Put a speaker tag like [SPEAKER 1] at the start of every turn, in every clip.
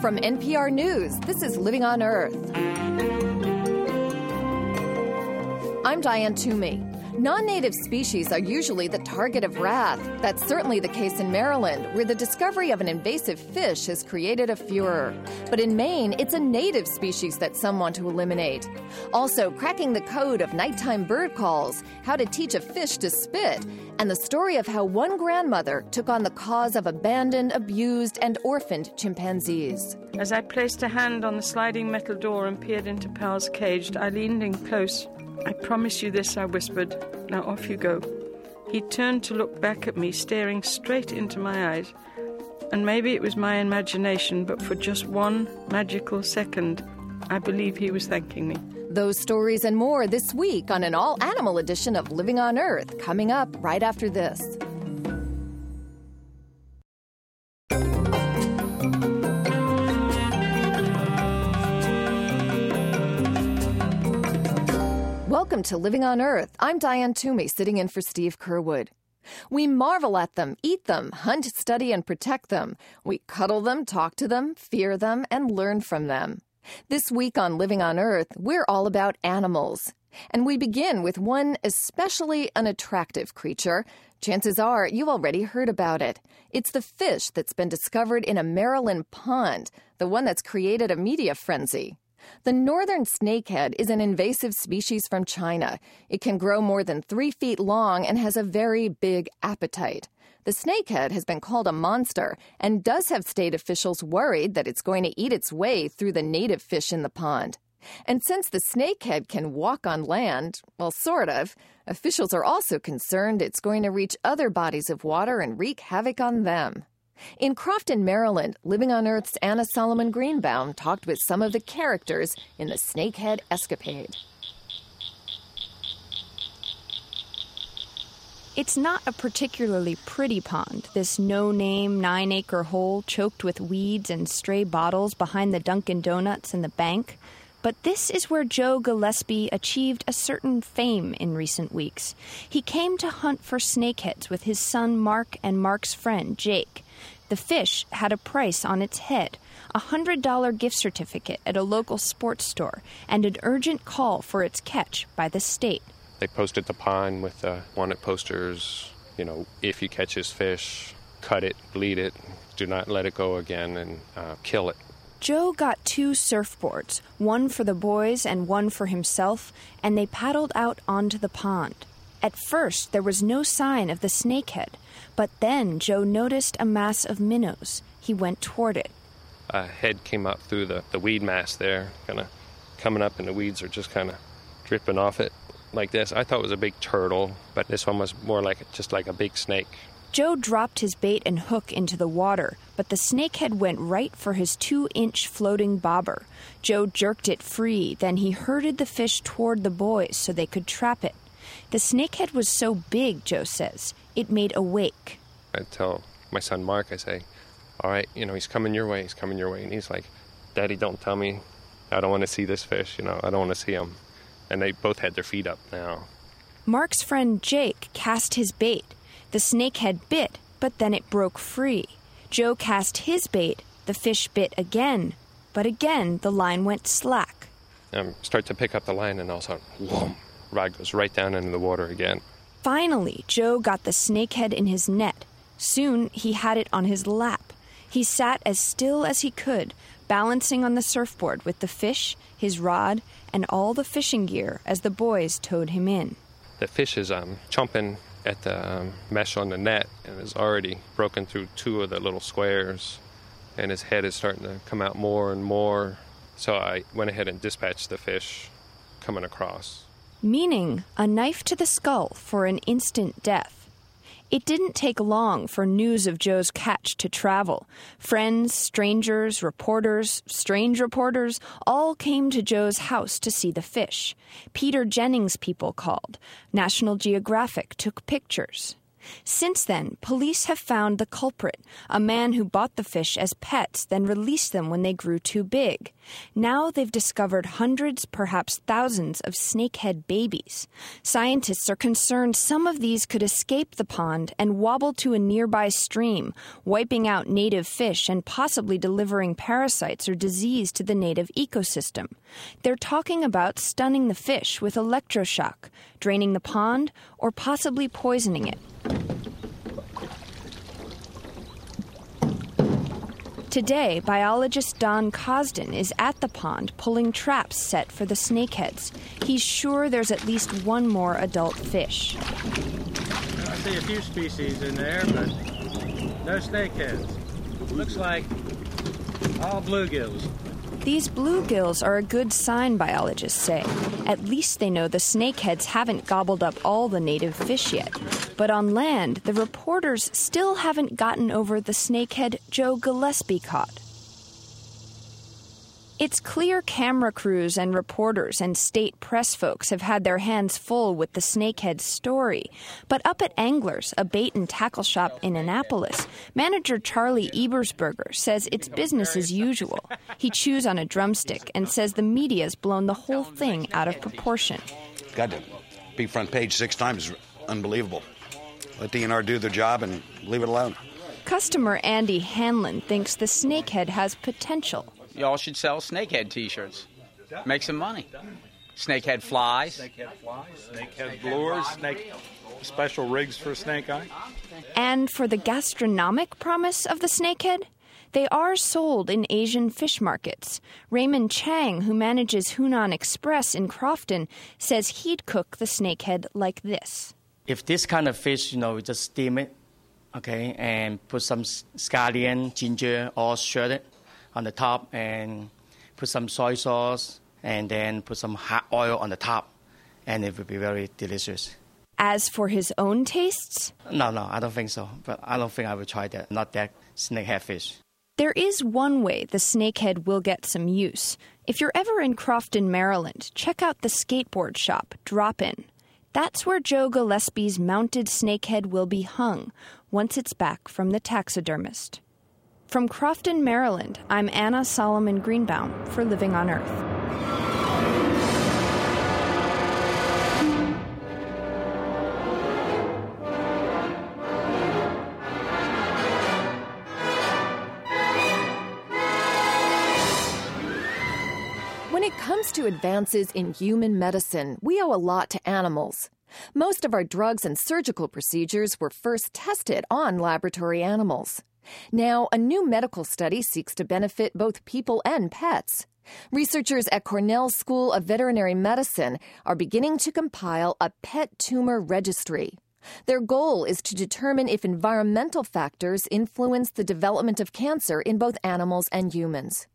[SPEAKER 1] From NPR News, this is Living on Earth. I'm Diane Toomey. Non native species are usually the target of wrath. That's certainly the case in Maryland, where the discovery of an invasive fish has created a furor. But in Maine, it's a native species that some want to eliminate. Also, cracking the code of nighttime bird calls, how to teach a fish to spit, and the story of how one grandmother took on the cause of abandoned, abused, and orphaned chimpanzees.
[SPEAKER 2] As I placed a hand on the sliding metal door and peered into Pal's cage, I leaned in close. I promise you this, I whispered. Now off you go. He turned to look back at me, staring straight into my eyes. And maybe it was my imagination, but for just one magical second, I believe he was thanking me.
[SPEAKER 1] Those stories and more this week on an all animal edition of Living on Earth, coming up right after this. Welcome to Living on Earth. I'm Diane Toomey, sitting in for Steve Curwood. We marvel at them, eat them, hunt, study, and protect them. We cuddle them, talk to them, fear them, and learn from them. This week on Living on Earth, we're all about animals. And we begin with one especially unattractive creature. Chances are you already heard about it. It's the fish that's been discovered in a Maryland pond, the one that's created a media frenzy. The northern snakehead is an invasive species from China. It can grow more than three feet long and has a very big appetite. The snakehead has been called a monster and does have state officials worried that it's going to eat its way through the native fish in the pond. And since the snakehead can walk on land, well, sort of, officials are also concerned it's going to reach other bodies of water and wreak havoc on them. In Crofton, Maryland, Living on Earth's Anna Solomon Greenbaum talked with some of the characters in the snakehead escapade.
[SPEAKER 3] It's not a particularly pretty pond, this no name, nine acre hole choked with weeds and stray bottles behind the Dunkin' Donuts and the bank. But this is where Joe Gillespie achieved a certain fame in recent weeks. He came to hunt for snakeheads with his son Mark and Mark's friend Jake. The fish had a price on its head a $100 gift certificate at a local sports store, and an urgent call for its catch by the state.
[SPEAKER 4] They posted the pond with uh, wanted posters, you know, if you catch this fish, cut it, bleed it, do not let it go again, and uh, kill it.
[SPEAKER 3] Joe got two surfboards, one for the boys and one for himself, and they paddled out onto the pond. At first, there was no sign of the snakehead, but then Joe noticed a mass of minnows. He went toward it.
[SPEAKER 4] A head came up through the, the weed mass there, kind of coming up, and the weeds are just kind of dripping off it like this. I thought it was a big turtle, but this one was more like just like a big snake.
[SPEAKER 3] Joe dropped his bait and hook into the water, but the snakehead went right for his two inch floating bobber. Joe jerked it free, then he herded the fish toward the boys so they could trap it. The snakehead was so big, Joe says, it made a wake.
[SPEAKER 4] I tell my son Mark, I say, All right, you know, he's coming your way, he's coming your way. And he's like, Daddy, don't tell me. I don't want to see this fish, you know, I don't want to see him. And they both had their feet up now.
[SPEAKER 3] Mark's friend Jake cast his bait. The snakehead bit, but then it broke free. Joe cast his bait. The fish bit again, but again the line went slack.
[SPEAKER 4] Um, start to pick up the line, and all of a sudden, whoom, rod goes right down into the water again.
[SPEAKER 3] Finally, Joe got the snakehead in his net. Soon he had it on his lap. He sat as still as he could, balancing on the surfboard with the fish, his rod, and all the fishing gear as the boys towed him in.
[SPEAKER 4] The fish is um, chomping at the um, mesh on the net and has already broken through two of the little squares, and his head is starting to come out more and more. So I went ahead and dispatched the fish coming across.
[SPEAKER 3] Meaning a knife to the skull for an instant death. It didn't take long for news of Joe's catch to travel. Friends, strangers, reporters, strange reporters all came to Joe's house to see the fish. Peter Jennings people called. National Geographic took pictures. Since then, police have found the culprit, a man who bought the fish as pets, then released them when they grew too big. Now they've discovered hundreds, perhaps thousands, of snakehead babies. Scientists are concerned some of these could escape the pond and wobble to a nearby stream, wiping out native fish and possibly delivering parasites or disease to the native ecosystem. They're talking about stunning the fish with electroshock, draining the pond, or possibly poisoning it. Today, biologist Don Cosden is at the pond pulling traps set for the snakeheads. He's sure there's at least one more adult fish.
[SPEAKER 5] I see a few species in there, but no snakeheads. Looks like all bluegills.
[SPEAKER 3] These bluegills are a good sign, biologists say. At least they know the snakeheads haven't gobbled up all the native fish yet. But on land, the reporters still haven't gotten over the snakehead Joe Gillespie caught. It's clear camera crews and reporters and state press folks have had their hands full with the snakehead story. But up at Anglers, a bait and tackle shop in Annapolis, manager Charlie Ebersberger says it's business as usual. He chews on a drumstick and says the media's blown the whole thing out of proportion.
[SPEAKER 6] Got to be front page six times. Unbelievable. Let DNR do their job and leave it alone.
[SPEAKER 3] Customer Andy Hanlon thinks the snakehead has potential
[SPEAKER 7] y'all should sell snakehead T-shirts. Make some money. Snakehead flies.
[SPEAKER 5] Snakehead flies. Snakehead lures. Snake special rigs for snake eye.
[SPEAKER 3] And for the gastronomic promise of the snakehead, they are sold in Asian fish markets. Raymond Chang, who manages Hunan Express in Crofton, says he'd cook the snakehead like this.
[SPEAKER 8] If this kind of fish, you know, we just steam it, okay, and put some scallion, ginger, all shredded, on the top and put some soy sauce and then put some hot oil on the top, and it will be very delicious.
[SPEAKER 3] As for his own tastes?
[SPEAKER 8] No, no, I don't think so. But I don't think I will try that. Not that snakehead fish.
[SPEAKER 3] There is one way the snakehead will get some use. If you're ever in Crofton, Maryland, check out the skateboard shop, Drop In. That's where Joe Gillespie's mounted snakehead will be hung once it's back from the taxidermist. From Crofton, Maryland, I'm Anna Solomon Greenbaum for Living on Earth.
[SPEAKER 1] When it comes to advances in human medicine, we owe a lot to animals. Most of our drugs and surgical procedures were first tested on laboratory animals. Now, a new medical study seeks to benefit both people and pets. Researchers at Cornell School of Veterinary Medicine are beginning to compile a pet tumor registry. Their goal is to determine if environmental factors influence the development of cancer in both animals and humans.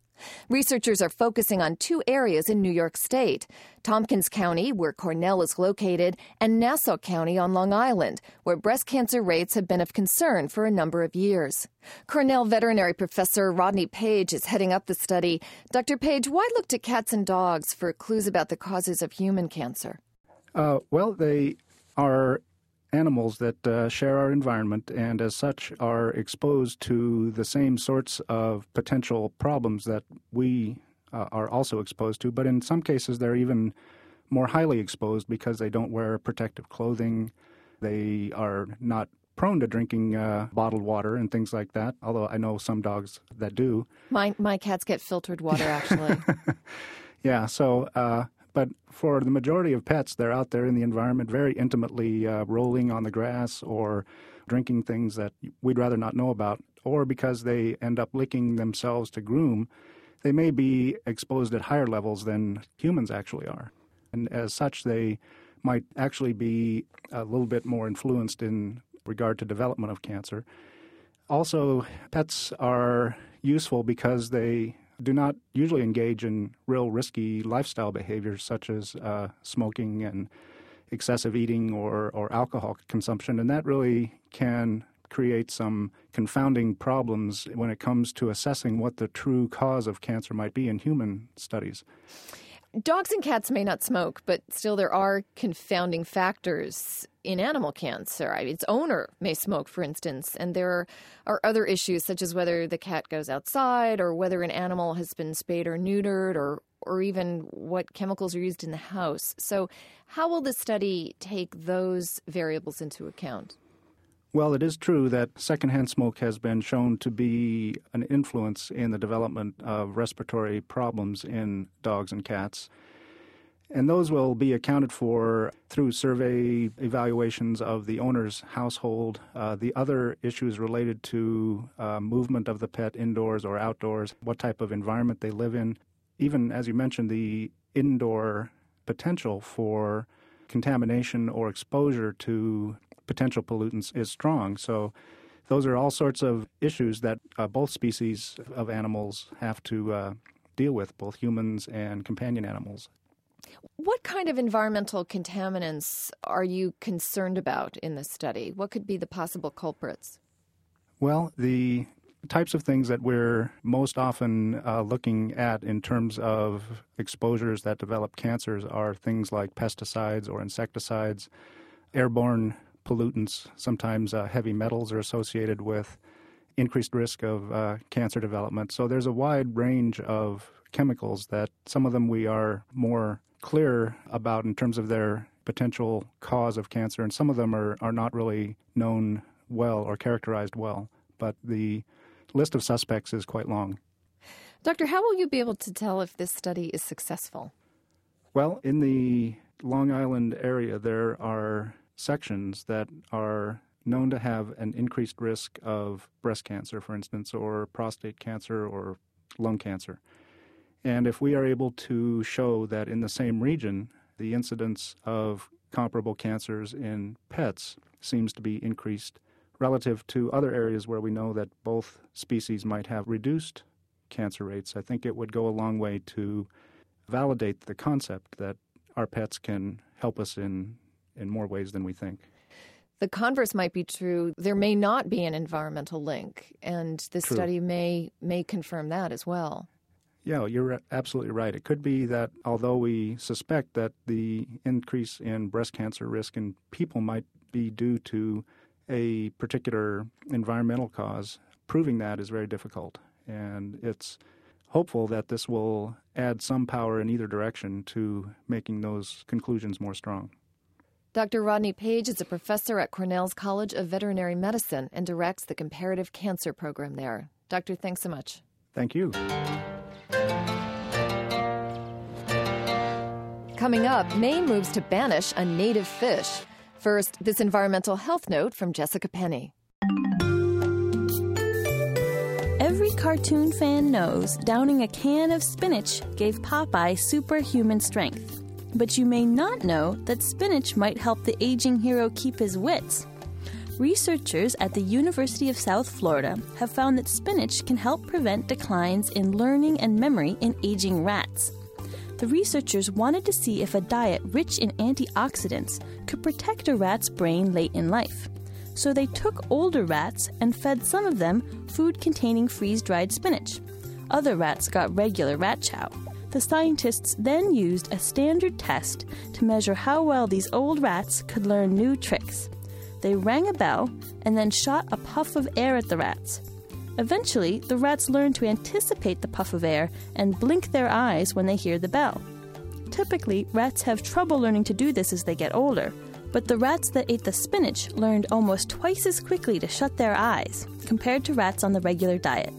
[SPEAKER 1] Researchers are focusing on two areas in New York State Tompkins County, where Cornell is located, and Nassau County on Long Island, where breast cancer rates have been of concern for a number of years. Cornell veterinary professor Rodney Page is heading up the study. Dr. Page, why look to cats and dogs for clues about the causes of human cancer?
[SPEAKER 9] Uh, well, they are animals that uh, share our environment and, as such, are exposed to the same sorts of potential problems that we uh, are also exposed to. But in some cases, they're even more highly exposed because they don't wear protective clothing. They are not prone to drinking uh, bottled water and things like that. Although I know some dogs that do.
[SPEAKER 1] My my cats get filtered water actually.
[SPEAKER 9] yeah, so uh, but for the majority of pets, they're out there in the environment very intimately uh, rolling on the grass or drinking things that we'd rather not know about, or because they end up licking themselves to groom, they may be exposed at higher levels than humans actually are. And as such, they might actually be a little bit more influenced in regard to development of cancer. Also, pets are useful because they do not usually engage in real risky lifestyle behaviors such as uh, smoking and excessive eating or, or alcohol consumption. And that really can create some confounding problems when it comes to assessing what the true cause of cancer might be in human studies.
[SPEAKER 1] Dogs and cats may not smoke, but still there are confounding factors in animal cancer. I mean, its owner may smoke, for instance, and there are other issues such as whether the cat goes outside or whether an animal has been spayed or neutered or or even what chemicals are used in the house. So, how will the study take those variables into account?
[SPEAKER 9] Well, it is true that secondhand smoke has been shown to be an influence in the development of respiratory problems in dogs and cats. And those will be accounted for through survey evaluations of the owner's household. Uh, the other issues related to uh, movement of the pet indoors or outdoors, what type of environment they live in. Even, as you mentioned, the indoor potential for contamination or exposure to potential pollutants is strong. So those are all sorts of issues that uh, both species of animals have to uh, deal with, both humans and companion animals.
[SPEAKER 1] What kind of environmental contaminants are you concerned about in this study? What could be the possible culprits?
[SPEAKER 9] Well, the types of things that we're most often uh, looking at in terms of exposures that develop cancers are things like pesticides or insecticides, airborne pollutants. Sometimes uh, heavy metals are associated with increased risk of uh, cancer development. So there's a wide range of chemicals that some of them we are more clear about in terms of their potential cause of cancer, and some of them are, are not really known well or characterized well. But the list of suspects is quite long.
[SPEAKER 1] Doctor, how will you be able to tell if this study is successful?
[SPEAKER 9] Well, in the Long Island area, there are sections that are known to have an increased risk of breast cancer, for instance, or prostate cancer or lung cancer. And if we are able to show that in the same region, the incidence of comparable cancers in pets seems to be increased relative to other areas where we know that both species might have reduced cancer rates, I think it would go a long way to validate the concept that our pets can help us in in more ways than we think.
[SPEAKER 1] The converse might be true. There may not be an environmental link, and this
[SPEAKER 9] True.
[SPEAKER 1] study may may confirm that as well.
[SPEAKER 9] Yeah, you're absolutely right. It could be that although we suspect that the increase in breast cancer risk in people might be due to a particular environmental cause, proving that is very difficult. And it's hopeful that this will add some power in either direction to making those conclusions more strong.
[SPEAKER 1] Dr. Rodney Page is a professor at Cornell's College of Veterinary Medicine and directs the comparative cancer program there. Doctor, thanks so much.
[SPEAKER 9] Thank you.
[SPEAKER 1] Coming up, Maine moves to banish a native fish. First, this environmental health note from Jessica Penny.
[SPEAKER 10] Every cartoon fan knows downing a can of spinach gave Popeye superhuman strength. But you may not know that spinach might help the aging hero keep his wits. Researchers at the University of South Florida have found that spinach can help prevent declines in learning and memory in aging rats. The researchers wanted to see if a diet rich in antioxidants could protect a rat's brain late in life. So they took older rats and fed some of them food containing freeze dried spinach. Other rats got regular rat chow. The scientists then used a standard test to measure how well these old rats could learn new tricks. They rang a bell and then shot a puff of air at the rats. Eventually, the rats learned to anticipate the puff of air and blink their eyes when they hear the bell. Typically, rats have trouble learning to do this as they get older, but the rats that ate the spinach learned almost twice as quickly to shut their eyes compared to rats on the regular diet.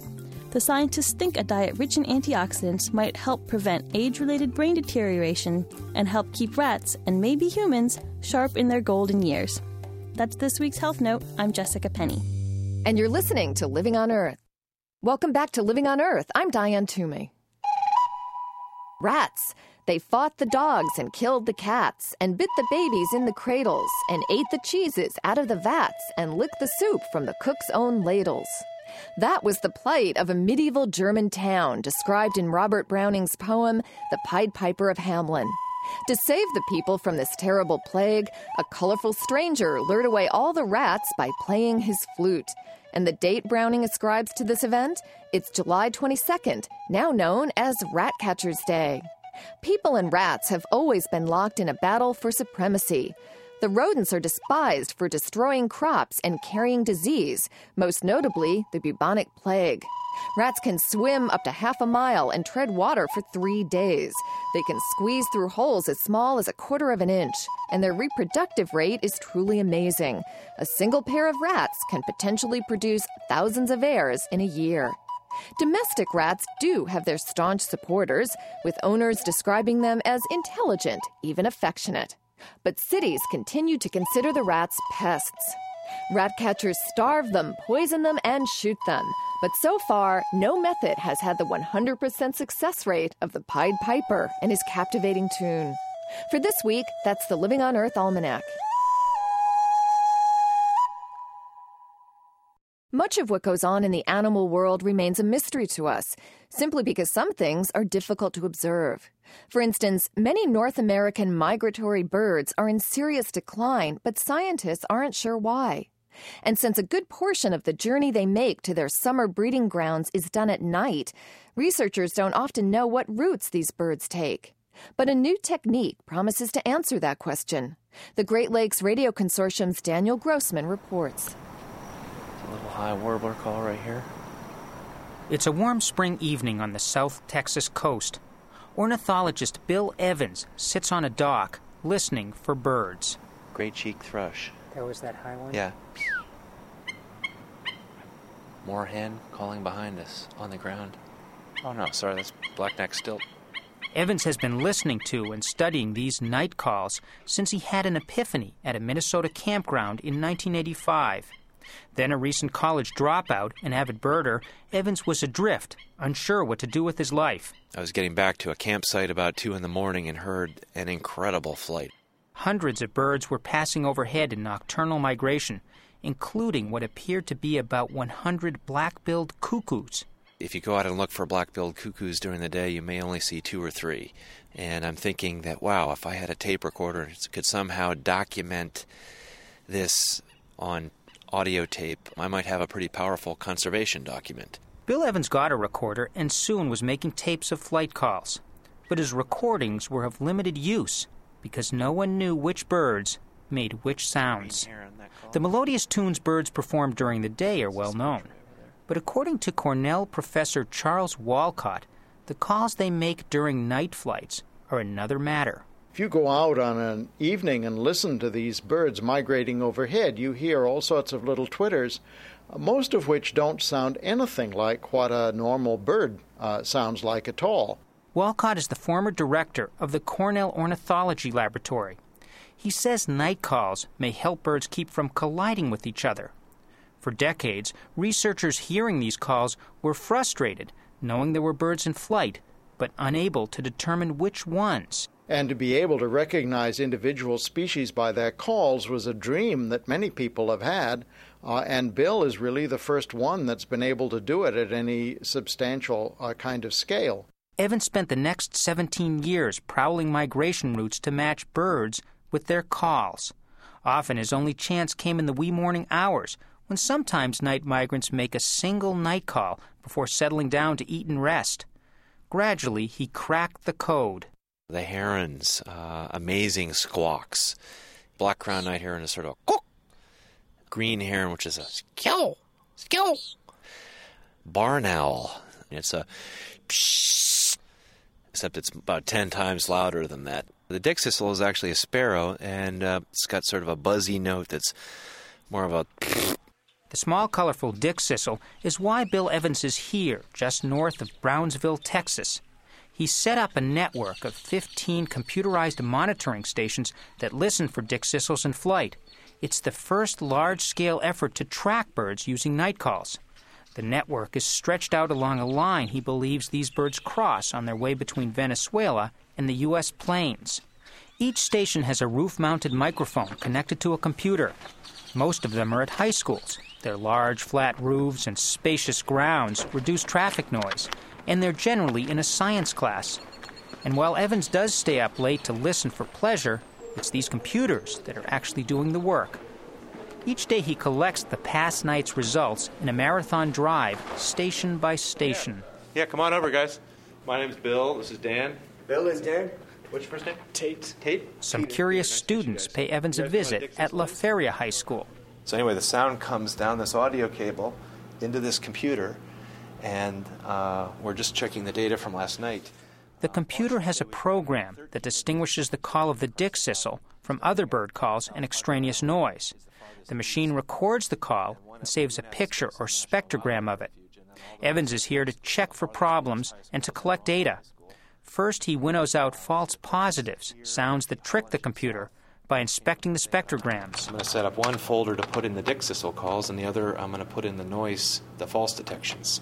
[SPEAKER 10] The scientists think a diet rich in antioxidants might help prevent age related brain deterioration and help keep rats, and maybe humans, sharp in their golden years. That's this week's Health Note. I'm Jessica Penny.
[SPEAKER 1] And you're listening to Living on Earth. Welcome back to Living on Earth. I'm Diane Toomey. Rats. They fought the dogs and killed the cats, and bit the babies in the cradles, and ate the cheeses out of the vats, and licked the soup from the cook's own ladles. That was the plight of a medieval German town described in Robert Browning's poem, The Pied Piper of Hamelin. To save the people from this terrible plague, a colorful stranger lured away all the rats by playing his flute. And the date Browning ascribes to this event? It's July 22nd, now known as Ratcatcher's Day. People and rats have always been locked in a battle for supremacy. The rodents are despised for destroying crops and carrying disease, most notably the bubonic plague. Rats can swim up to half a mile and tread water for three days. They can squeeze through holes as small as a quarter of an inch, and their reproductive rate is truly amazing. A single pair of rats can potentially produce thousands of heirs in a year. Domestic rats do have their staunch supporters, with owners describing them as intelligent, even affectionate. But cities continue to consider the rats pests. Rat catchers starve them, poison them, and shoot them. But so far, no method has had the 100% success rate of the Pied Piper and his captivating tune. For this week, that's the Living on Earth Almanac. Much of what goes on in the animal world remains a mystery to us, simply because some things are difficult to observe. For instance, many North American migratory birds are in serious decline, but scientists aren't sure why. And since a good portion of the journey they make to their summer breeding grounds is done at night, researchers don't often know what routes these birds take. But a new technique promises to answer that question. The Great Lakes Radio Consortium's Daniel Grossman reports
[SPEAKER 11] little high warbler call right here.
[SPEAKER 12] It's a warm spring evening on the South Texas coast. Ornithologist Bill Evans sits on a dock listening for birds.
[SPEAKER 11] Gray-cheeked thrush.
[SPEAKER 12] That was that high one?
[SPEAKER 11] Yeah. Moorhen calling behind us on the ground. Oh no, sorry, that's blackneck stilt.
[SPEAKER 12] Evans has been listening to and studying these night calls since he had an epiphany at a Minnesota campground in 1985. Then a recent college dropout and avid birder, Evans was adrift, unsure what to do with his life.
[SPEAKER 11] I was getting back to a campsite about 2 in the morning and heard an incredible flight.
[SPEAKER 12] Hundreds of birds were passing overhead in nocturnal migration, including what appeared to be about 100 black-billed cuckoos.
[SPEAKER 11] If you go out and look for black-billed cuckoos during the day, you may only see two or three. And I'm thinking that, wow, if I had a tape recorder and could somehow document this on audio tape, I might have a pretty powerful conservation document.
[SPEAKER 12] Bill Evans got a recorder and soon was making tapes of flight calls. But his recordings were of limited use because no one knew which birds made which sounds. The melodious tunes birds perform during the day are well known. But according to Cornell professor Charles Walcott, the calls they make during night flights are another matter.
[SPEAKER 13] If you go out on an evening and listen to these birds migrating overhead, you hear all sorts of little twitters, most of which don't sound anything like what a normal bird uh, sounds like at all.
[SPEAKER 12] Walcott is the former director of the Cornell Ornithology Laboratory. He says night calls may help birds keep from colliding with each other. For decades, researchers hearing these calls were frustrated, knowing there were birds in flight, but unable to determine which ones.
[SPEAKER 13] And to be able to recognize individual species by their calls was a dream that many people have had. Uh, and Bill is really the first one that's been able to do it at any substantial uh, kind of scale.
[SPEAKER 12] Evans spent the next 17 years prowling migration routes to match birds with their calls. Often his only chance came in the wee morning hours, when sometimes night migrants make a single night call before settling down to eat and rest. Gradually, he cracked the code.
[SPEAKER 11] The herons, uh, amazing squawks. Black crowned night heron is sort of a. Green heron, which is a skill, skill. Barn owl, it's a psh, except it's about 10 times louder than that. The dickcissel is actually a sparrow, and uh, it's got sort of a buzzy note that's more of a.
[SPEAKER 12] The small, colorful dickcissel is why Bill Evans is here, just north of Brownsville, Texas he set up a network of 15 computerized monitoring stations that listen for dickcissels in flight. It's the first large scale effort to track birds using night calls. The network is stretched out along a line he believes these birds cross on their way between Venezuela and the U.S. plains. Each station has a roof mounted microphone connected to a computer. Most of them are at high schools. Their large, flat roofs and spacious grounds reduce traffic noise and they're generally in a science class. And while Evans does stay up late to listen for pleasure, it's these computers that are actually doing the work. Each day he collects the past night's results in a marathon drive, station by station.
[SPEAKER 4] Yeah, come on over, guys. My name's Bill. This is Dan.
[SPEAKER 14] Bill is Dan. What's your first name?
[SPEAKER 15] Tate.
[SPEAKER 14] Tate?
[SPEAKER 12] Some curious students pay Evans a visit at La Feria High School.
[SPEAKER 15] So anyway, the sound comes down this audio cable into this computer, and uh, we're just checking the data from last night.
[SPEAKER 12] The computer has a program that distinguishes the call of the dickcissel from other bird calls and extraneous noise. The machine records the call and saves a picture or spectrogram of it. Evans is here to check for problems and to collect data. First, he winnows out false positives, sounds that trick the computer, by inspecting the spectrograms.
[SPEAKER 15] I'm going to set up one folder to put in the dickcissel calls, and the other I'm going to put in the noise, the false detections.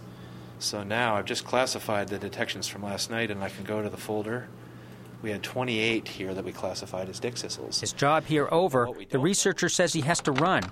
[SPEAKER 15] So now I've just classified the detections from last night, and I can go to the folder. We had 28 here that we classified as dickcissels.
[SPEAKER 12] His job here over, the researcher says he has to run.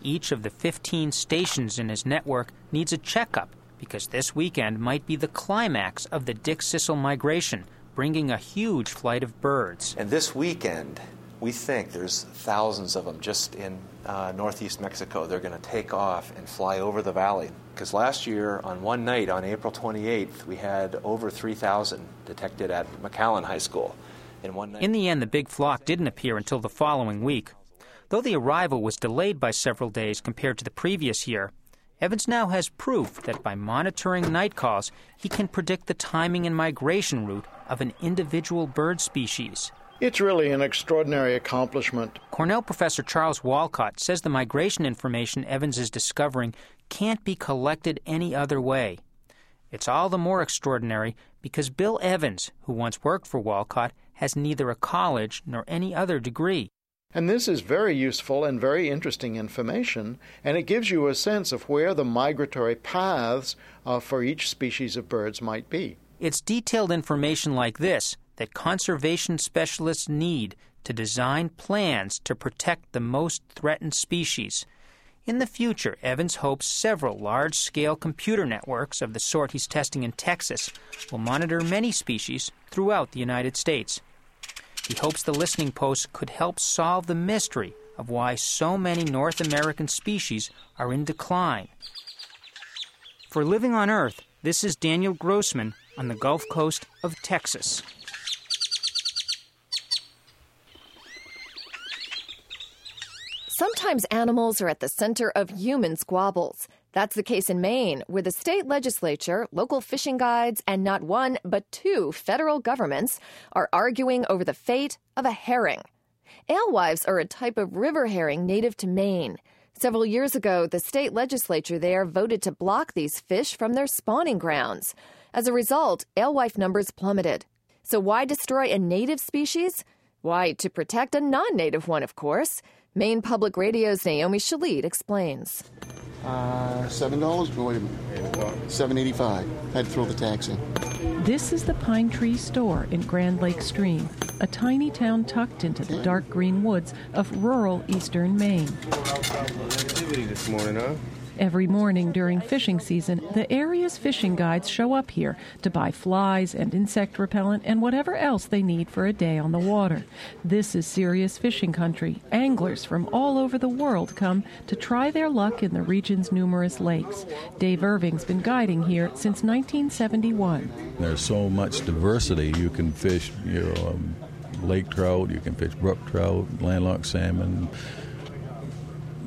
[SPEAKER 12] Each of the 15 stations in his network needs a checkup because this weekend might be the climax of the dickcissel migration, bringing a huge flight of birds.
[SPEAKER 15] And this weekend, we think there's thousands of them just in uh, northeast Mexico. They're going to take off and fly over the valley. Because last year, on one night, on April 28th, we had over 3,000 detected at McAllen High School. In one night.
[SPEAKER 12] In the end, the big flock didn't appear until the following week. Though the arrival was delayed by several days compared to the previous year, Evans now has proof that by monitoring night calls, he can predict the timing and migration route of an individual bird species.
[SPEAKER 13] It's really an extraordinary accomplishment.
[SPEAKER 12] Cornell professor Charles Walcott says the migration information Evans is discovering can't be collected any other way. It's all the more extraordinary because Bill Evans, who once worked for Walcott, has neither a college nor any other degree.
[SPEAKER 13] And this is very useful and very interesting information, and it gives you a sense of where the migratory paths uh, for each species of birds might be.
[SPEAKER 12] It's detailed information like this that conservation specialists need to design plans to protect the most threatened species. In the future, Evans hopes several large scale computer networks of the sort he's testing in Texas will monitor many species throughout the United States. He hopes the listening post could help solve the mystery of why so many North American species are in decline. For Living on Earth, this is Daniel Grossman on the Gulf Coast of Texas.
[SPEAKER 1] Sometimes animals are at the center of human squabbles. That's the case in Maine, where the state legislature, local fishing guides, and not one, but two federal governments are arguing over the fate of a herring. Alewives are a type of river herring native to Maine. Several years ago, the state legislature there voted to block these fish from their spawning grounds. As a result, alewife numbers plummeted. So, why destroy a native species? Why, to protect a non native one, of course. Maine Public Radio's Naomi Shalit explains.
[SPEAKER 16] Uh, seven dollars. Wait a minute. Seven eighty-five. Had to throw the tax in.
[SPEAKER 17] This is the Pine Tree Store in Grand Lake Stream, a tiny town tucked into the dark green woods of rural eastern Maine.
[SPEAKER 18] Activity this morning, huh?
[SPEAKER 17] Every morning during fishing season, the area's fishing guides show up here to buy flies and insect repellent and whatever else they need for a day on the water. This is serious fishing country. Anglers from all over the world come to try their luck in the region's numerous lakes. Dave Irving's been guiding here since 1971.
[SPEAKER 19] There's so much diversity. You can fish, you know, um, lake trout, you can fish brook trout, landlocked salmon,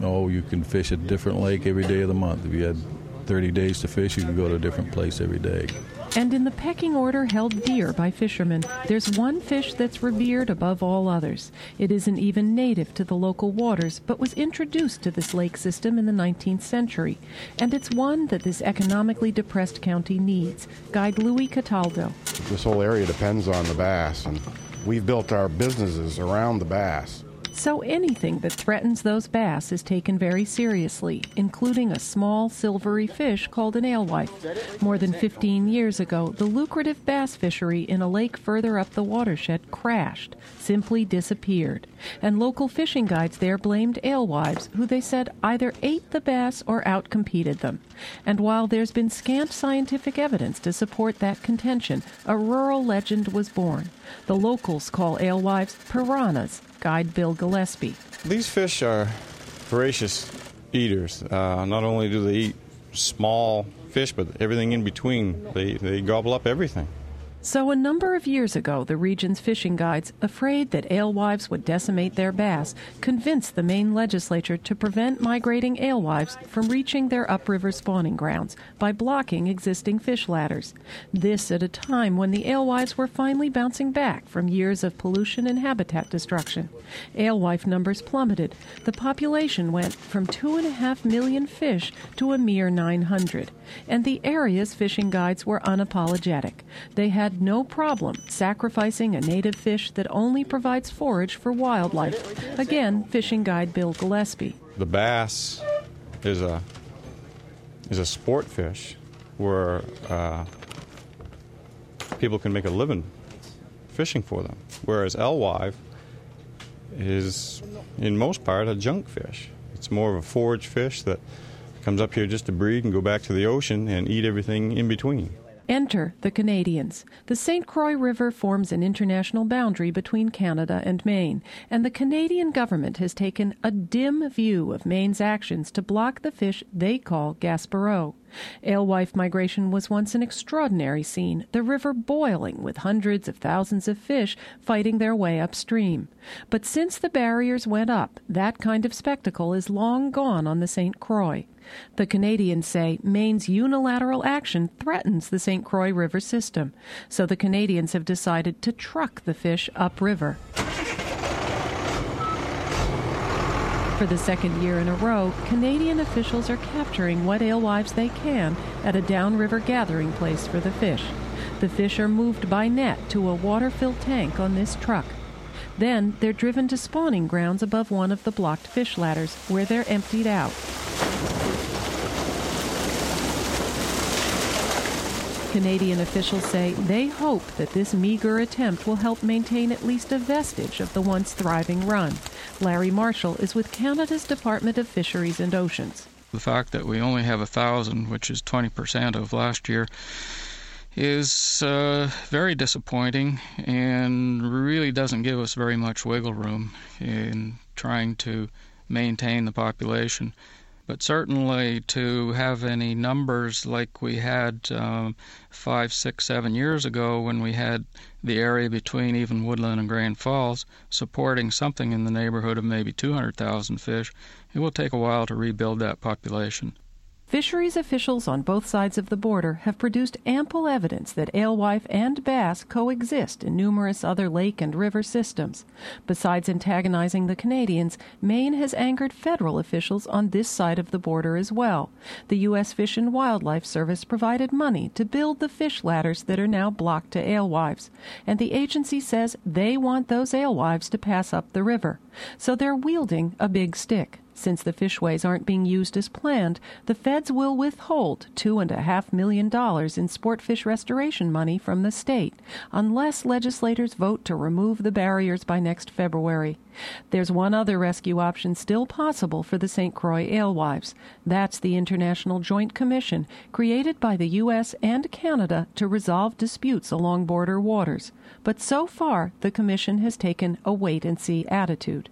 [SPEAKER 19] oh, you can fish a different lake every day of the month. If you had 30 days to fish, you could go to a different place every day.
[SPEAKER 17] And in the pecking order held dear by fishermen, there's one fish that's revered above all others. It isn't even native to the local waters, but was introduced to this lake system in the 19th century. And it's one that this economically depressed county needs. Guide Louis Cataldo.
[SPEAKER 20] This whole area depends on the bass, and we've built our businesses around the bass.
[SPEAKER 17] So anything that threatens those bass is taken very seriously, including a small silvery fish called an alewife. More than 15 years ago, the lucrative bass fishery in a lake further up the watershed crashed, simply disappeared. And local fishing guides there blamed alewives, who they said either ate the bass or outcompeted them. And while there's been scant scientific evidence to support that contention, a rural legend was born. The locals call alewives piranhas, guide Bill Gillespie.
[SPEAKER 20] These fish are voracious eaters. Uh, not only do they eat small fish, but everything in between. They, they gobble up everything.
[SPEAKER 17] So, a number of years ago, the region's fishing guides, afraid that alewives would decimate their bass, convinced the Maine legislature to prevent migrating alewives from reaching their upriver spawning grounds by blocking existing fish ladders. This at a time when the alewives were finally bouncing back from years of pollution and habitat destruction. Alewife numbers plummeted. The population went from 2.5 million fish to a mere 900. And the area's fishing guides were unapologetic. They had no problem sacrificing a native fish that only provides forage for wildlife. Again, fishing guide Bill Gillespie.
[SPEAKER 21] The bass is a is a sport fish where uh, people can make a living fishing for them, whereas alewife is, in most part, a junk fish. It's more of a forage fish that comes up here just to breed and go back to the ocean and eat everything in between.
[SPEAKER 17] Enter the Canadians. The St. Croix River forms an international boundary between Canada and Maine, and the Canadian government has taken a dim view of Maine's actions to block the fish they call Gaspereau. Alewife migration was once an extraordinary scene, the river boiling with hundreds of thousands of fish fighting their way upstream. But since the barriers went up, that kind of spectacle is long gone on the St. Croix. The Canadians say Maine's unilateral action threatens the St. Croix River system, so the Canadians have decided to truck the fish upriver. For the second year in a row, Canadian officials are capturing what alewives they can at a downriver gathering place for the fish. The fish are moved by net to a water filled tank on this truck. Then they're driven to spawning grounds above one of the blocked fish ladders, where they're emptied out. Canadian officials say they hope that this meager attempt will help maintain at least a vestige of the once thriving run. Larry Marshall is with Canada's Department of Fisheries and Oceans.
[SPEAKER 22] The fact that we only have a thousand, which is 20% of last year, is uh, very disappointing and really doesn't give us very much wiggle room in trying to maintain the population but certainly to have any numbers like we had um, five, six, seven years ago when we had the area between even Woodland and Grand Falls supporting something in the neighborhood of maybe 200,000 fish, it will take a while to rebuild that population.
[SPEAKER 17] Fisheries officials on both sides of the border have produced ample evidence that alewife and bass coexist in numerous other lake and river systems. Besides antagonizing the Canadians, Maine has angered federal officials on this side of the border as well. The U.S. Fish and Wildlife Service provided money to build the fish ladders that are now blocked to alewives, and the agency says they want those alewives to pass up the river. So they're wielding a big stick. Since the fishways aren't being used as planned, the feds will withhold $2.5 million in sport fish restoration money from the state unless legislators vote to remove the barriers by next February. There's one other rescue option still possible for the St. Croix alewives. That's the International Joint Commission, created by the U.S. and Canada to resolve disputes along border waters. But so far, the Commission has taken a wait and see attitude.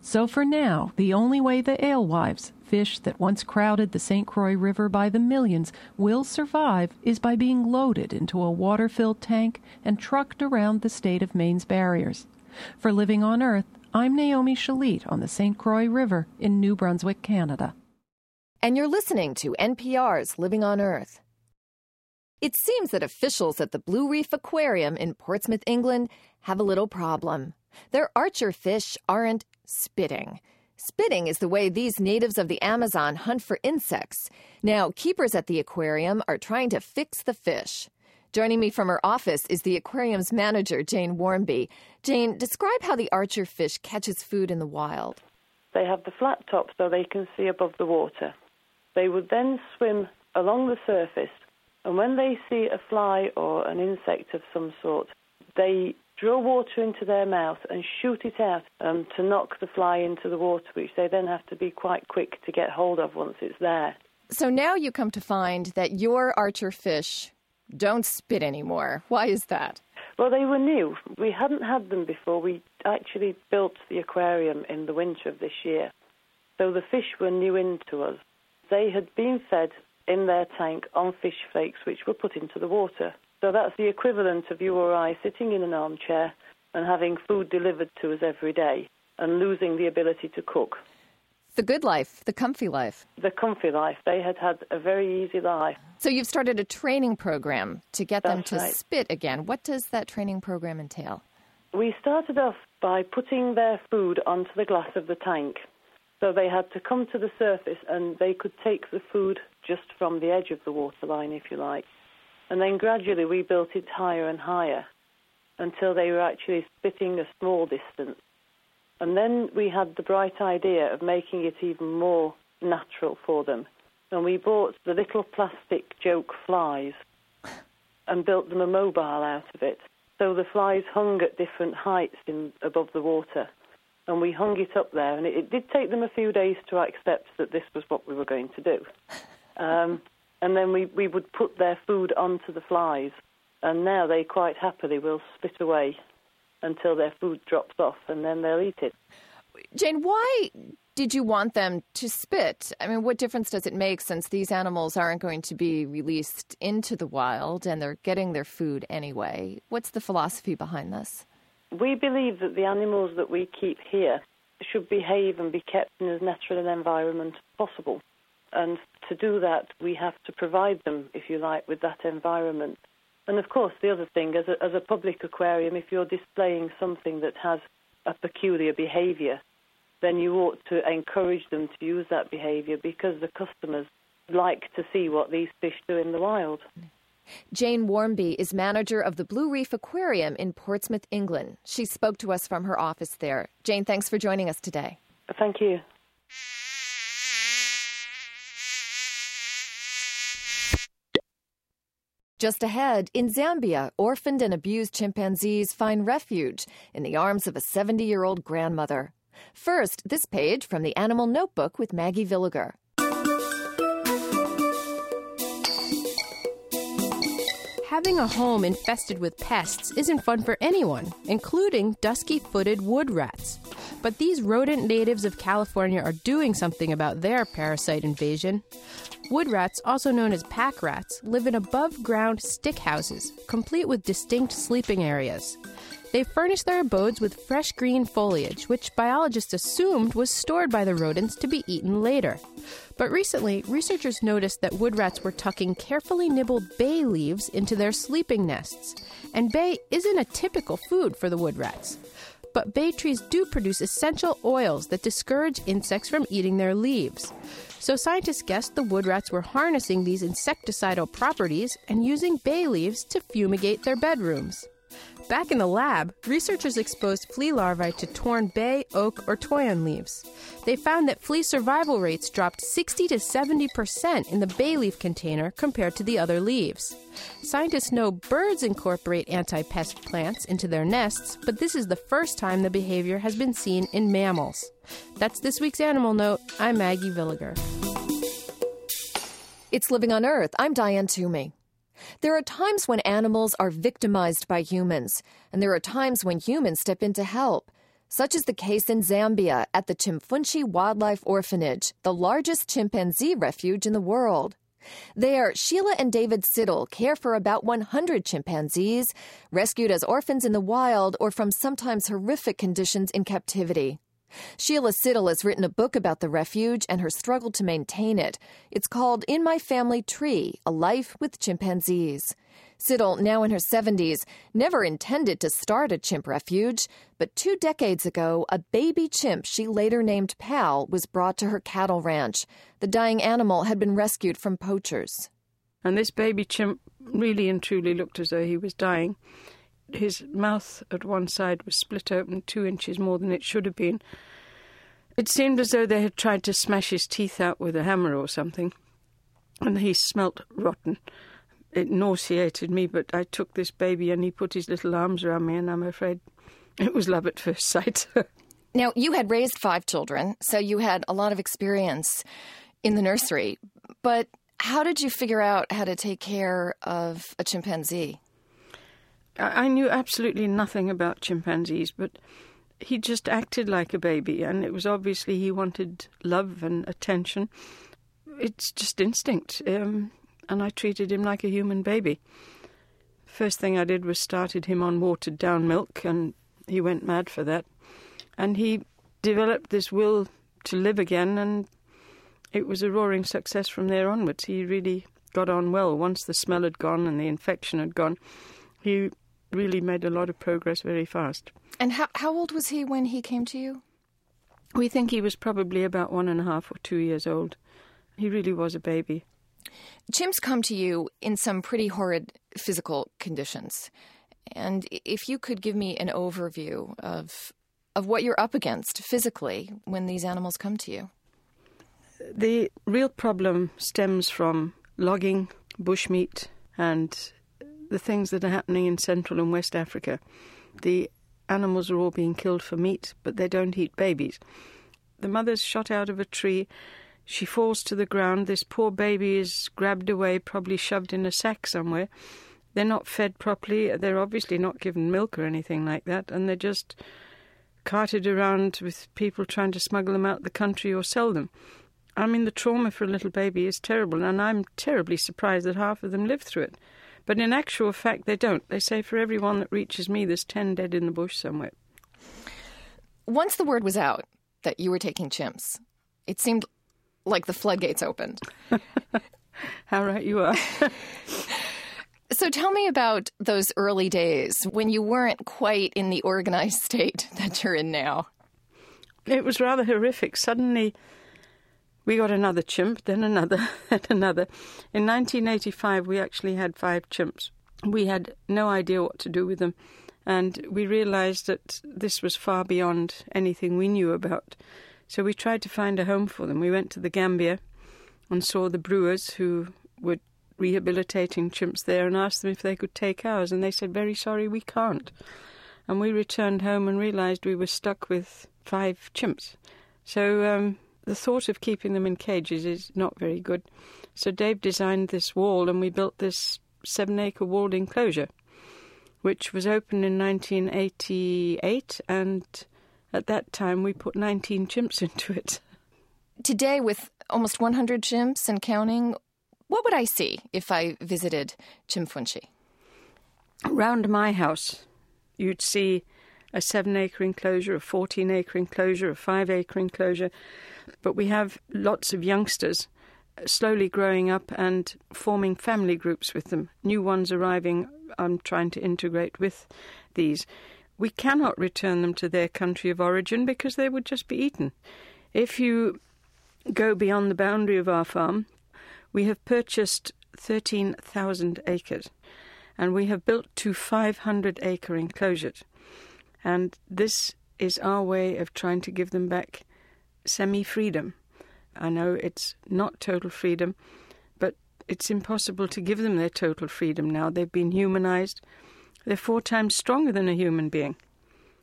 [SPEAKER 17] So for now, the only way the alewives, fish that once crowded the St. Croix River by the millions, will survive is by being loaded into a water filled tank and trucked around the state of Maine's barriers. For Living on Earth, I'm Naomi Shalit on the St. Croix River in New Brunswick, Canada.
[SPEAKER 1] And you're listening to NPR's Living on Earth. It seems that officials at the Blue Reef Aquarium in Portsmouth, England, have a little problem. Their archer fish aren't spitting. Spitting is the way these natives of the Amazon hunt for insects. Now, keepers at the aquarium are trying to fix the fish. Joining me from her office is the aquarium's manager, Jane Warmby. Jane, describe how the archer fish catches food in the wild.
[SPEAKER 23] They have the flat top so they can see above the water. They would then swim along the surface, and when they see a fly or an insect of some sort, they draw water into their mouth and shoot it out um, to knock the fly into the water, which they then have to be quite quick to get hold of once it's there.
[SPEAKER 1] So now you come to find that your archer fish don't spit anymore. Why is that?
[SPEAKER 23] Well, they were new. We hadn't had them before. We actually built the aquarium in the winter of this year. So the fish were new into us. They had been fed in their tank on fish flakes which were put into the water. So that's the equivalent of you or I sitting in an armchair and having food delivered to us every day and losing the ability to cook.
[SPEAKER 1] The good life, the comfy life.
[SPEAKER 23] The comfy life. They had had a very easy life.
[SPEAKER 1] So you've started a training program to get them to
[SPEAKER 23] right.
[SPEAKER 1] spit again. What does that training program entail?
[SPEAKER 23] We started off by putting their food onto the glass of the tank. So they had to come to the surface and they could take the food just from the edge of the waterline, if you like. And then gradually we built it higher and higher until they were actually spitting a small distance. And then we had the bright idea of making it even more natural for them. And we bought the little plastic joke flies and built them a mobile out of it. So the flies hung at different heights in, above the water. And we hung it up there. And it, it did take them a few days to accept that this was what we were going to do. Um, and then we, we would put their food onto the flies. And now they quite happily will spit away until their food drops off and then they'll eat it.
[SPEAKER 1] Jane, why did you want them to spit? I mean, what difference does it make since these animals aren't going to be released into the wild and they're getting their food anyway? What's the philosophy behind this?
[SPEAKER 23] We believe that the animals that we keep here should behave and be kept in as natural an environment as possible. And to do that, we have to provide them, if you like, with that environment. And of course, the other thing, as a, as a public aquarium, if you're displaying something that has a peculiar behaviour, then you ought to encourage them to use that behaviour because the customers like to see what these fish do in the wild.
[SPEAKER 1] Jane Warmby is manager of the Blue Reef Aquarium in Portsmouth, England. She spoke to us from her office there. Jane, thanks for joining us today.
[SPEAKER 23] Thank you.
[SPEAKER 1] Just ahead, in Zambia, orphaned and abused chimpanzees find refuge in the arms of a 70 year old grandmother. First, this page from the Animal Notebook with Maggie Villiger.
[SPEAKER 24] Having a home infested with pests isn't fun for anyone, including dusky footed wood rats. But these rodent natives of California are doing something about their parasite invasion. Wood rats, also known as pack rats, live in above ground stick houses, complete with distinct sleeping areas. They furnish their abodes with fresh green foliage, which biologists assumed was stored by the rodents to be eaten later. But recently, researchers noticed that wood rats were tucking carefully nibbled bay leaves into their sleeping nests. And bay isn't a typical food for the wood rats. But bay trees do produce essential oils that discourage insects from eating their leaves. So scientists guessed the wood rats were harnessing these insecticidal properties and using bay leaves to fumigate their bedrooms. Back in the lab, researchers exposed flea larvae to torn bay, oak, or toyon leaves. They found that flea survival rates dropped 60 to 70 percent in the bay leaf container compared to the other leaves. Scientists know birds incorporate anti pest plants into their nests, but this is the first time the behavior has been seen in mammals. That's this week's Animal Note. I'm Maggie Villiger.
[SPEAKER 1] It's Living on Earth. I'm Diane Toomey. There are times when animals are victimized by humans, and there are times when humans step in to help. Such is the case in Zambia at the Chimfunshi Wildlife Orphanage, the largest chimpanzee refuge in the world. There, Sheila and David Siddle care for about 100 chimpanzees, rescued as orphans in the wild or from sometimes horrific conditions in captivity. Sheila Siddle has written a book about the refuge and her struggle to maintain it. It's called In My Family Tree A Life with Chimpanzees. Siddle, now in her 70s, never intended to start a chimp refuge, but two decades ago, a baby chimp she later named Pal was brought to her cattle ranch. The dying animal had been rescued from poachers.
[SPEAKER 25] And this baby chimp really and truly looked as though he was dying. His mouth at one side was split open two inches more than it should have been. It seemed as though they had tried to smash his teeth out with a hammer or something, and he smelt rotten. It nauseated me, but I took this baby and he put his little arms around me, and I'm afraid it was love at first sight.
[SPEAKER 1] Now, you had raised five children, so you had a lot of experience in the nursery. But how did you figure out how to take care of a chimpanzee?
[SPEAKER 25] I knew absolutely nothing about chimpanzees, but he just acted like a baby, and it was obviously he wanted love and attention. it's just instinct. Um, and I treated him like a human baby. First thing I did was started him on watered down milk, and he went mad for that. And he developed this will to live again, and it was a roaring success from there onwards. He really got on well. Once the smell had gone and the infection had gone, he really made a lot of progress very fast.
[SPEAKER 1] And how, how old was he when he came to you?
[SPEAKER 25] We think he was probably about one and a half or two years old. He really was a baby.
[SPEAKER 1] Chimps come to you in some pretty horrid physical conditions. And if you could give me an overview of of what you're up against physically when these animals come to you.
[SPEAKER 25] The real problem stems from logging, bushmeat, and the things that are happening in Central and West Africa. The animals are all being killed for meat, but they don't eat babies. The mother's shot out of a tree. She falls to the ground. This poor baby is grabbed away, probably shoved in a sack somewhere. They're not fed properly. They're obviously not given milk or anything like that, and they're just carted around with people trying to smuggle them out the country or sell them. I mean, the trauma for a little baby is terrible, and I'm terribly surprised that half of them live through it. But in actual fact, they don't. They say for every one that reaches me, there's ten dead in the bush somewhere.
[SPEAKER 1] Once the word was out that you were taking chimps, it seemed like the floodgates opened.
[SPEAKER 25] How right you are.
[SPEAKER 1] So tell me about those early days when you weren't quite in the organized state that you're in now.
[SPEAKER 25] It was rather horrific. Suddenly, we got another chimp, then another, and another. In 1985, we actually had five chimps. We had no idea what to do with them, and we realized that this was far beyond anything we knew about. So we tried to find a home for them. We went to the Gambia and saw the brewers who were rehabilitating chimps there and asked them if they could take ours, and they said, Very sorry, we can't. And we returned home and realized we were stuck with five chimps. So um, the thought of keeping them in cages is not very good. So Dave designed this wall, and we built this seven acre walled enclosure, which was opened in 1988, and at that time we put 19 chimps into it.
[SPEAKER 1] Today, with almost 100 chimps and counting, what would I see if I visited Chimfunshi?
[SPEAKER 25] Around my house, you'd see a seven acre enclosure, a 14 acre enclosure, a five acre enclosure. But we have lots of youngsters slowly growing up and forming family groups with them. New ones arriving, I'm trying to integrate with these. We cannot return them to their country of origin because they would just be eaten. If you go beyond the boundary of our farm, we have purchased 13,000 acres and we have built two 500 acre enclosures. And this is our way of trying to give them back semi freedom. I know it's not total freedom, but it's impossible to give them their total freedom now. They've been humanized. They're four times stronger than a human being.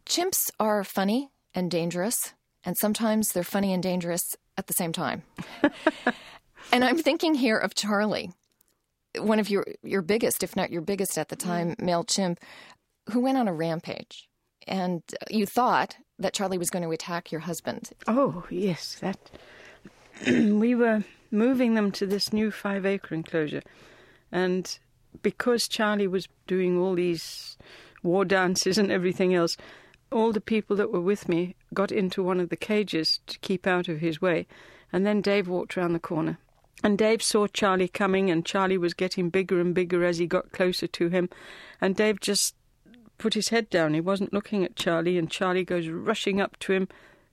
[SPEAKER 1] Chimps are funny and dangerous, and sometimes they're funny and dangerous at the same time. and I'm thinking here of Charlie, one of your, your biggest, if not your biggest at the time, mm. male chimp, who went on a rampage. And you thought that Charlie was going to attack your husband.
[SPEAKER 25] Oh, yes, that. we were moving them to this new five acre enclosure. And because Charlie was doing all these war dances and everything else, all the people that were with me got into one of the cages to keep out of his way. And then Dave walked round the corner. And Dave saw Charlie coming, and Charlie was getting bigger and bigger as he got closer to him. And Dave just put his head down. He wasn't looking at Charlie, and Charlie goes rushing up to him,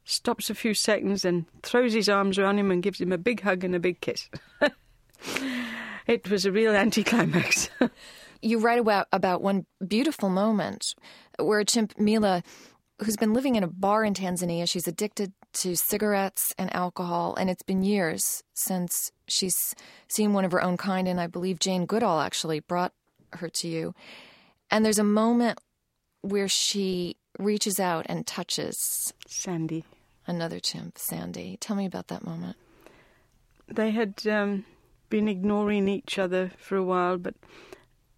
[SPEAKER 25] stops a few seconds, and throws his arms around him and gives him a big hug and a big kiss. it was a real anticlimax.
[SPEAKER 1] you write about, about one beautiful moment where a chimp, Mila, who's been living in a bar in Tanzania, she's addicted to cigarettes and alcohol, and it's been years since she's seen one of her own kind, and I believe Jane Goodall actually brought her to you. And there's a moment where she reaches out and touches
[SPEAKER 25] Sandy,
[SPEAKER 1] another chimp, Sandy. Tell me about that moment.
[SPEAKER 25] They had um, been ignoring each other for a while, but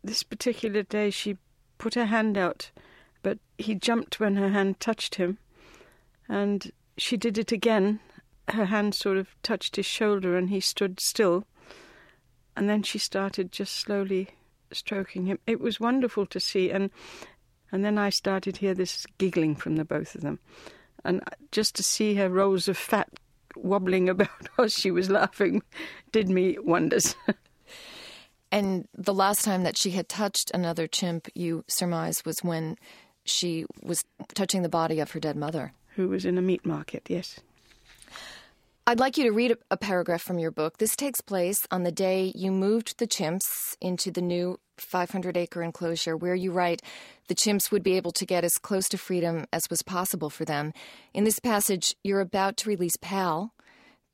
[SPEAKER 25] this particular day she put her hand out, but he jumped when her hand touched him, and she did it again, her hand sort of touched his shoulder and he stood still. And then she started just slowly stroking him. It was wonderful to see. And, and then I started to hear this giggling from the both of them. And just to see her rolls of fat wobbling about while she was laughing did me wonders.
[SPEAKER 1] and the last time that she had touched another chimp, you surmise, was when she was touching the body of her dead mother.
[SPEAKER 25] Who was in a meat market, yes.
[SPEAKER 1] I'd like you to read a paragraph from your book. This takes place on the day you moved the chimps into the new 500 acre enclosure, where you write the chimps would be able to get as close to freedom as was possible for them. In this passage, you're about to release Pal,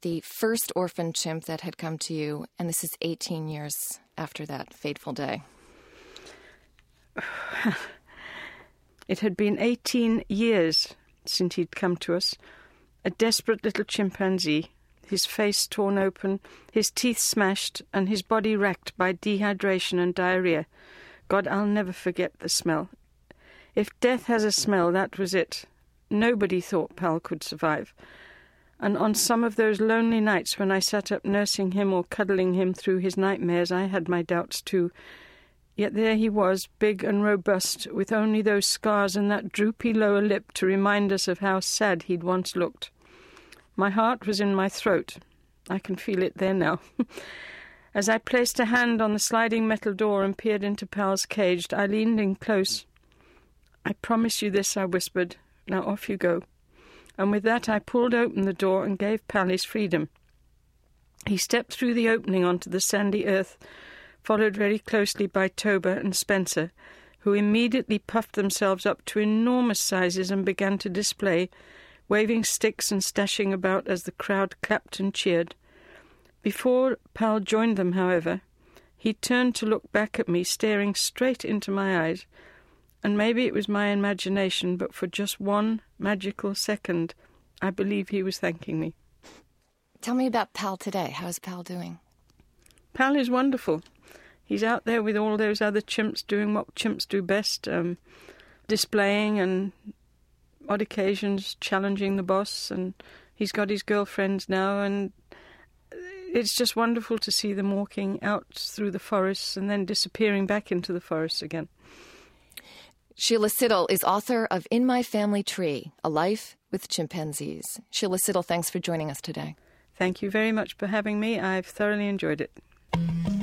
[SPEAKER 1] the first orphan chimp that had come to you, and this is 18 years after that fateful day.
[SPEAKER 25] it had been 18 years since he'd come to us a desperate little chimpanzee, his face torn open, his teeth smashed, and his body racked by dehydration and diarrhea. God, I'll never forget the smell. If death has a smell, that was it. Nobody thought Pal could survive. And on some of those lonely nights when I sat up nursing him or cuddling him through his nightmares, I had my doubts too. Yet there he was, big and robust, with only those scars and that droopy lower lip to remind us of how sad he'd once looked. My heart was in my throat. I can feel it there now. As I placed a hand on the sliding metal door and peered into Pal's cage, I leaned in close. I promise you this, I whispered. Now off you go. And with that, I pulled open the door and gave Pal his freedom. He stepped through the opening onto the sandy earth followed very closely by Toba and Spencer, who immediately puffed themselves up to enormous sizes and began to display, waving sticks and stashing about as the crowd clapped and cheered. Before Pal joined them, however, he turned to look back at me, staring straight into my eyes, and maybe it was my imagination, but for just one magical second, I believe he was thanking me.
[SPEAKER 1] Tell me about Pal today. How's Pal doing?
[SPEAKER 25] Pal is wonderful he's out there with all those other chimps doing what chimps do best, um, displaying and odd occasions challenging the boss. And he's got his girlfriends now, and it's just wonderful to see them walking out through the forests and then disappearing back into the forests again.
[SPEAKER 1] Sheila Siddle is author of In My Family Tree A Life with Chimpanzees. Sheila Siddle, thanks for joining us today.
[SPEAKER 25] Thank you very much for having me. I've thoroughly enjoyed it.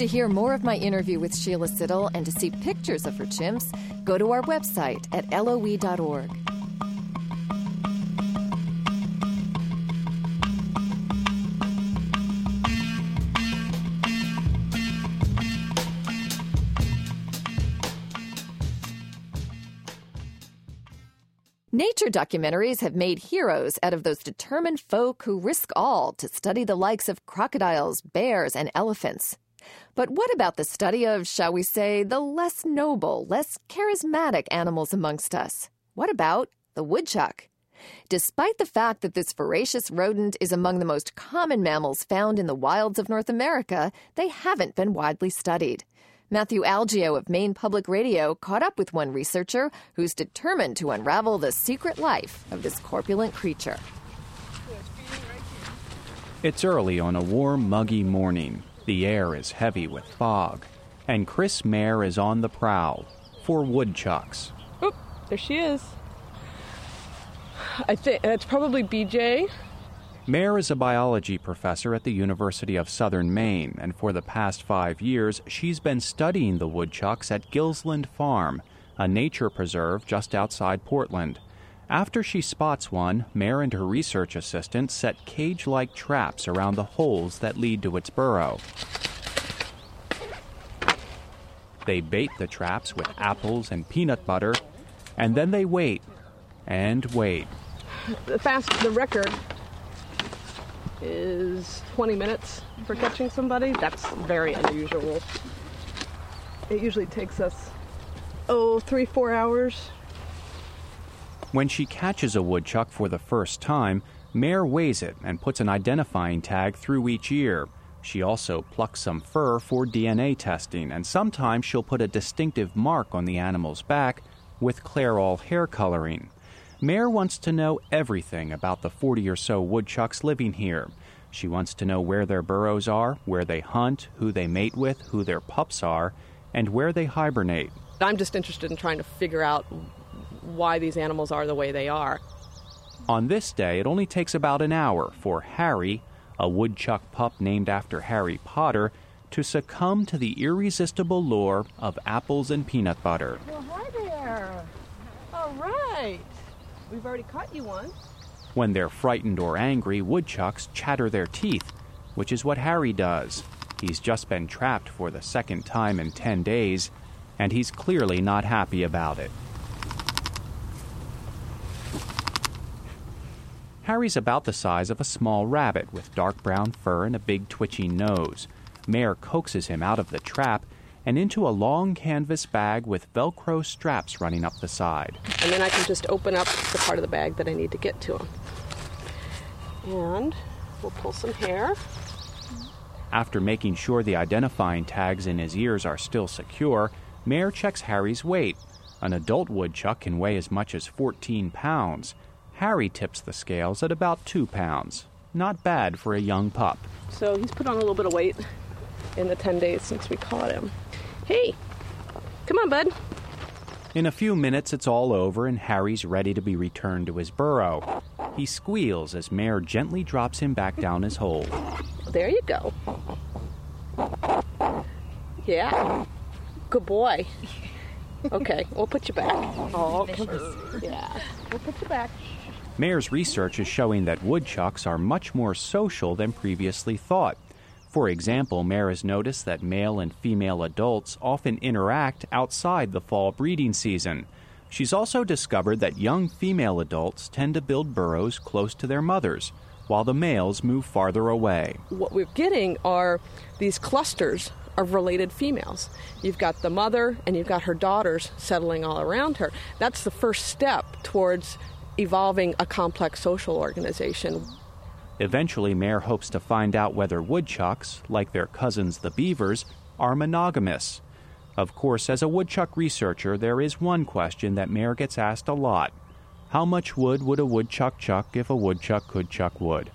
[SPEAKER 1] To hear more of my interview with Sheila Siddle and to see pictures of her chimps, go to our website at loe.org. Nature documentaries have made heroes out of those determined folk who risk all to study the likes of crocodiles, bears, and elephants. But what about the study of, shall we say, the less noble, less charismatic animals amongst us? What about the woodchuck? Despite the fact that this voracious rodent is among the most common mammals found in the wilds of North America, they haven't been widely studied. Matthew Algeo of Maine Public Radio caught up with one researcher who's determined to unravel the secret life of this corpulent creature.
[SPEAKER 26] It's early on a warm, muggy morning. The air is heavy with fog, and Chris Maher is on the prowl for woodchucks.
[SPEAKER 27] Oop, there she is. I think it's probably BJ.
[SPEAKER 26] Maher is a biology professor at the University of Southern Maine, and for the past five years, she's been studying the woodchucks at Gilsland Farm, a nature preserve just outside Portland. After she spots one, Maher and her research assistant set cage like traps around the holes that lead to its burrow. They bait the traps with apples and peanut butter, and then they wait and wait.
[SPEAKER 27] The fast the record is 20 minutes for catching somebody. That's very unusual. It usually takes us oh three four hours
[SPEAKER 26] when she catches a woodchuck for the first time, Maher weighs it and puts an identifying tag through each ear. She also plucks some fur for DNA testing, and sometimes she'll put a distinctive mark on the animal's back with Clairol hair coloring. Maher wants to know everything about the 40 or so woodchucks living here. She wants to know where their burrows are, where they hunt, who they mate with, who their pups are, and where they hibernate.
[SPEAKER 28] I'm just interested in trying to figure out why these animals are the way they are.
[SPEAKER 26] On this day, it only takes about an hour for Harry, a woodchuck pup named after Harry Potter, to succumb to the irresistible lure of apples and peanut butter.
[SPEAKER 28] Well, hi there. All right. We've already caught you one.
[SPEAKER 26] When they're frightened or angry, woodchucks chatter their teeth, which is what Harry does. He's just been trapped for the second time in 10 days, and he's clearly not happy about it. Harry's about the size of a small rabbit with dark brown fur and a big twitchy nose. Maher coaxes him out of the trap and into a long canvas bag with Velcro straps running up the side.
[SPEAKER 28] And then I can just open up the part of the bag that I need to get to him. And we'll pull some hair.
[SPEAKER 26] After making sure the identifying tags in his ears are still secure, Maher checks Harry's weight. An adult woodchuck can weigh as much as 14 pounds. Harry tips the scales at about 2 pounds. Not bad for a young pup.
[SPEAKER 28] So he's put on a little bit of weight in the 10 days since we caught him. Hey, come on, bud.
[SPEAKER 26] In a few minutes, it's all over, and Harry's ready to be returned to his burrow. He squeals as Maher gently drops him back down his hole.
[SPEAKER 28] There you go. Yeah. Good boy. Okay, we'll put you back. Oh, come on. Yeah, we'll put you back.
[SPEAKER 26] Maher's research is showing that woodchucks are much more social than previously thought. For example, Maher has noticed that male and female adults often interact outside the fall breeding season. She's also discovered that young female adults tend to build burrows close to their mothers, while the males move farther away.
[SPEAKER 28] What we're getting are these clusters of related females. You've got the mother and you've got her daughters settling all around her. That's the first step towards evolving a complex social organization.
[SPEAKER 26] Eventually, Maher hopes to find out whether woodchucks, like their cousins the beavers, are monogamous. Of course, as a woodchuck researcher, there is one question that Maher gets asked a lot How much wood would a woodchuck chuck if a woodchuck could chuck wood?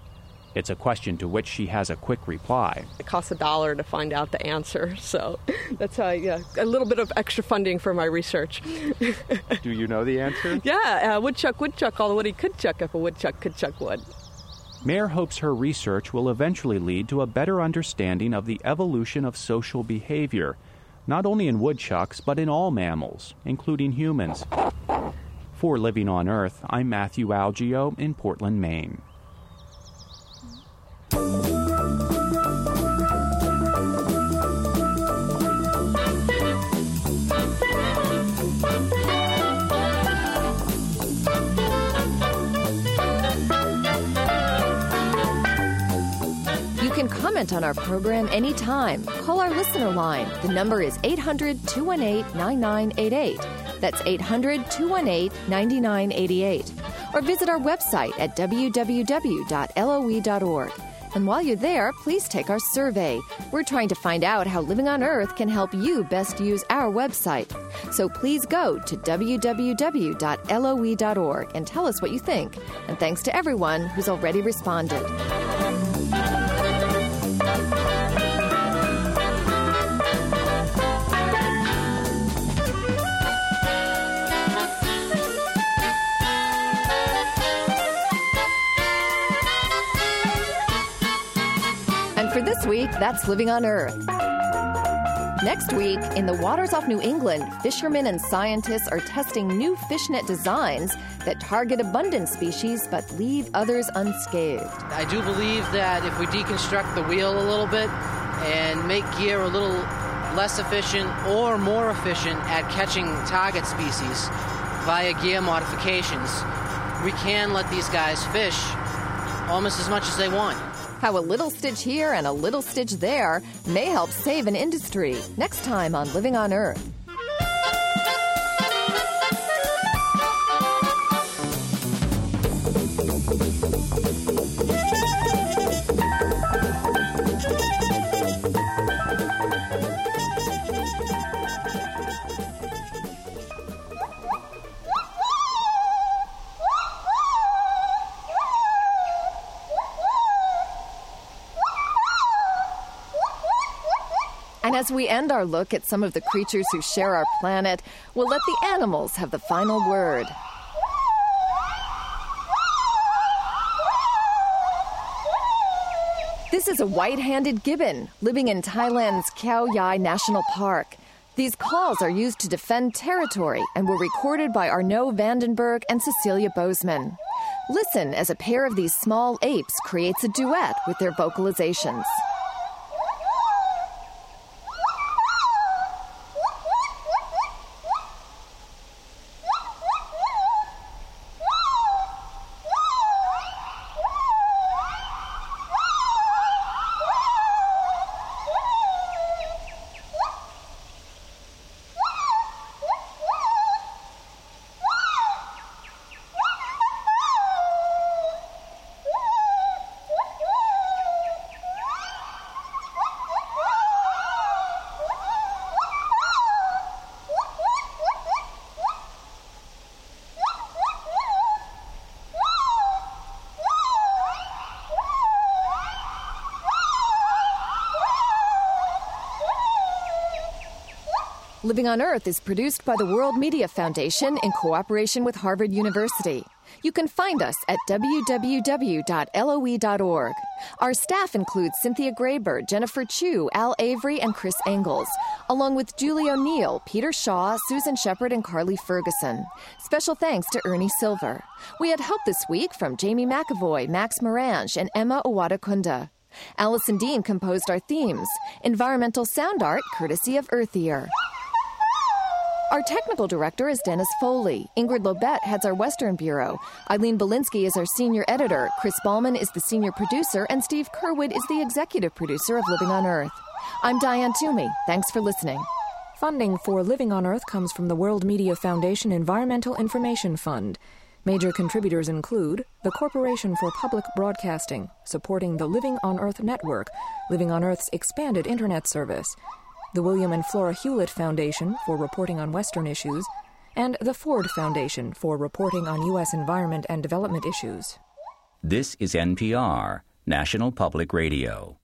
[SPEAKER 26] It's a question to which she has a quick reply.
[SPEAKER 28] It costs a dollar to find out the answer, so that's how, yeah, a little bit of extra funding for my research.
[SPEAKER 26] Do you know the answer?
[SPEAKER 28] yeah, uh, woodchuck would chuck all the wood he could chuck if a woodchuck could chuck wood.
[SPEAKER 26] Maher hopes her research will eventually lead to a better understanding of the evolution of social behavior, not only in woodchucks, but in all mammals, including humans. For Living on Earth, I'm Matthew Algeo in Portland, Maine.
[SPEAKER 1] Comment on our program anytime. Call our listener line. The number is 800 218 9988. That's 800 218 9988. Or visit our website at www.loe.org. And while you're there, please take our survey. We're trying to find out how Living on Earth can help you best use our website. So please go to www.loe.org and tell us what you think. And thanks to everyone who's already responded. Week, that's Living on Earth. Next week, in the waters off New England, fishermen and scientists are testing new fishnet designs that target abundant species but leave others unscathed.
[SPEAKER 29] I do believe that if we deconstruct the wheel a little bit and make gear a little less efficient or more efficient at catching target species via gear modifications, we can let these guys fish almost as much as they want.
[SPEAKER 1] How a little stitch here and a little stitch there may help save an industry. Next time on Living on Earth. As we end our look at some of the creatures who share our planet, we'll let the animals have the final word. This is a white handed gibbon living in Thailand's Khao Yai National Park. These calls are used to defend territory and were recorded by Arnaud Vandenberg and Cecilia Bozeman. Listen as a pair of these small apes creates a duet with their vocalizations. Living on Earth is produced by the World Media Foundation in cooperation with Harvard University. You can find us at www.loe.org. Our staff includes Cynthia Graber, Jennifer Chu, Al Avery, and Chris Engels, along with Julie O'Neill, Peter Shaw, Susan Shepard, and Carly Ferguson. Special thanks to Ernie Silver. We had help this week from Jamie McAvoy, Max Morange, and Emma Owada Kunda. Allison Dean composed our themes. Environmental sound art courtesy of EarthEar. Our technical director is Dennis Foley. Ingrid Lobet heads our Western Bureau. Eileen Bolinsky is our senior editor. Chris Ballman is the senior producer. And Steve Curwood is the executive producer of Living on Earth. I'm Diane Toomey. Thanks for listening.
[SPEAKER 30] Funding for Living on Earth comes from the World Media Foundation Environmental Information Fund. Major contributors include the Corporation for Public Broadcasting, supporting the Living on Earth network, Living on Earth's expanded internet service the William and Flora Hewlett Foundation for reporting on Western issues, and the Ford Foundation for reporting on U.S. environment and development issues.
[SPEAKER 31] This is NPR, National Public Radio.